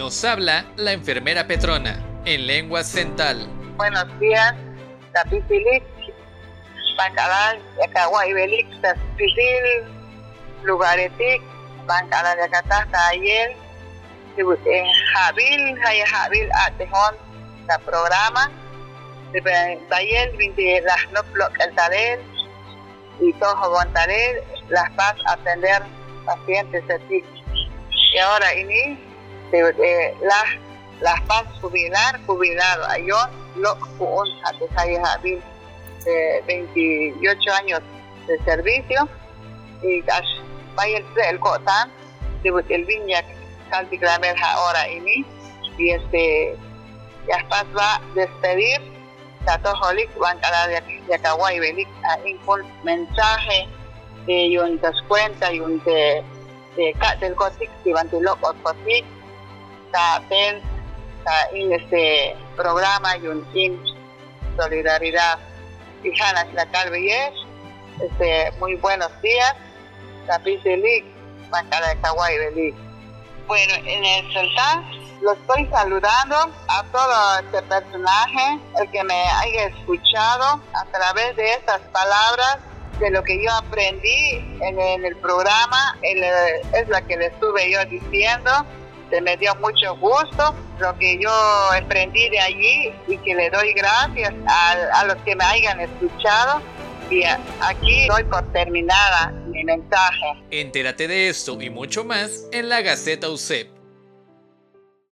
Nos habla la enfermera Petrona en lengua central. Buenos días, Tapisilik, Bancalal, Yacahuay, Belix, Tapisil, Lugaretik, Bancalal, Yacatasta, Ayel, Jabil, Jaya Jabil, Atejón, la programa, Bayel, Vinte, las no el y todo Talel, las paz atender pacientes de Y ahora, ini, las las paz jubilar, jubilado, yo lo un de 28 años de servicio, y Bayel, el Cotán, el Viña, Calticlamer ahora ini, y este, ya va a despedir Tatoholik van cada de Yacahuay Belik a un mensaje de un descuenta y un de de del van de loco gotik ta ten ta este programa y un in solidaridad. Y Hanas la Calveyes este muy buenos días. La Piselik van cada de Yacahuay Belik bueno en el Sultán lo estoy saludando a todo este personaje, el que me haya escuchado a través de estas palabras, de lo que yo aprendí en, el programa, es la que le estuve yo diciendo. Se me dio mucho gusto lo que yo aprendí de allí y que le doy gracias a, a los que me hayan escuchado. Y aquí doy por terminada mi mensaje. Entérate de esto y mucho más en la Gaceta UCEP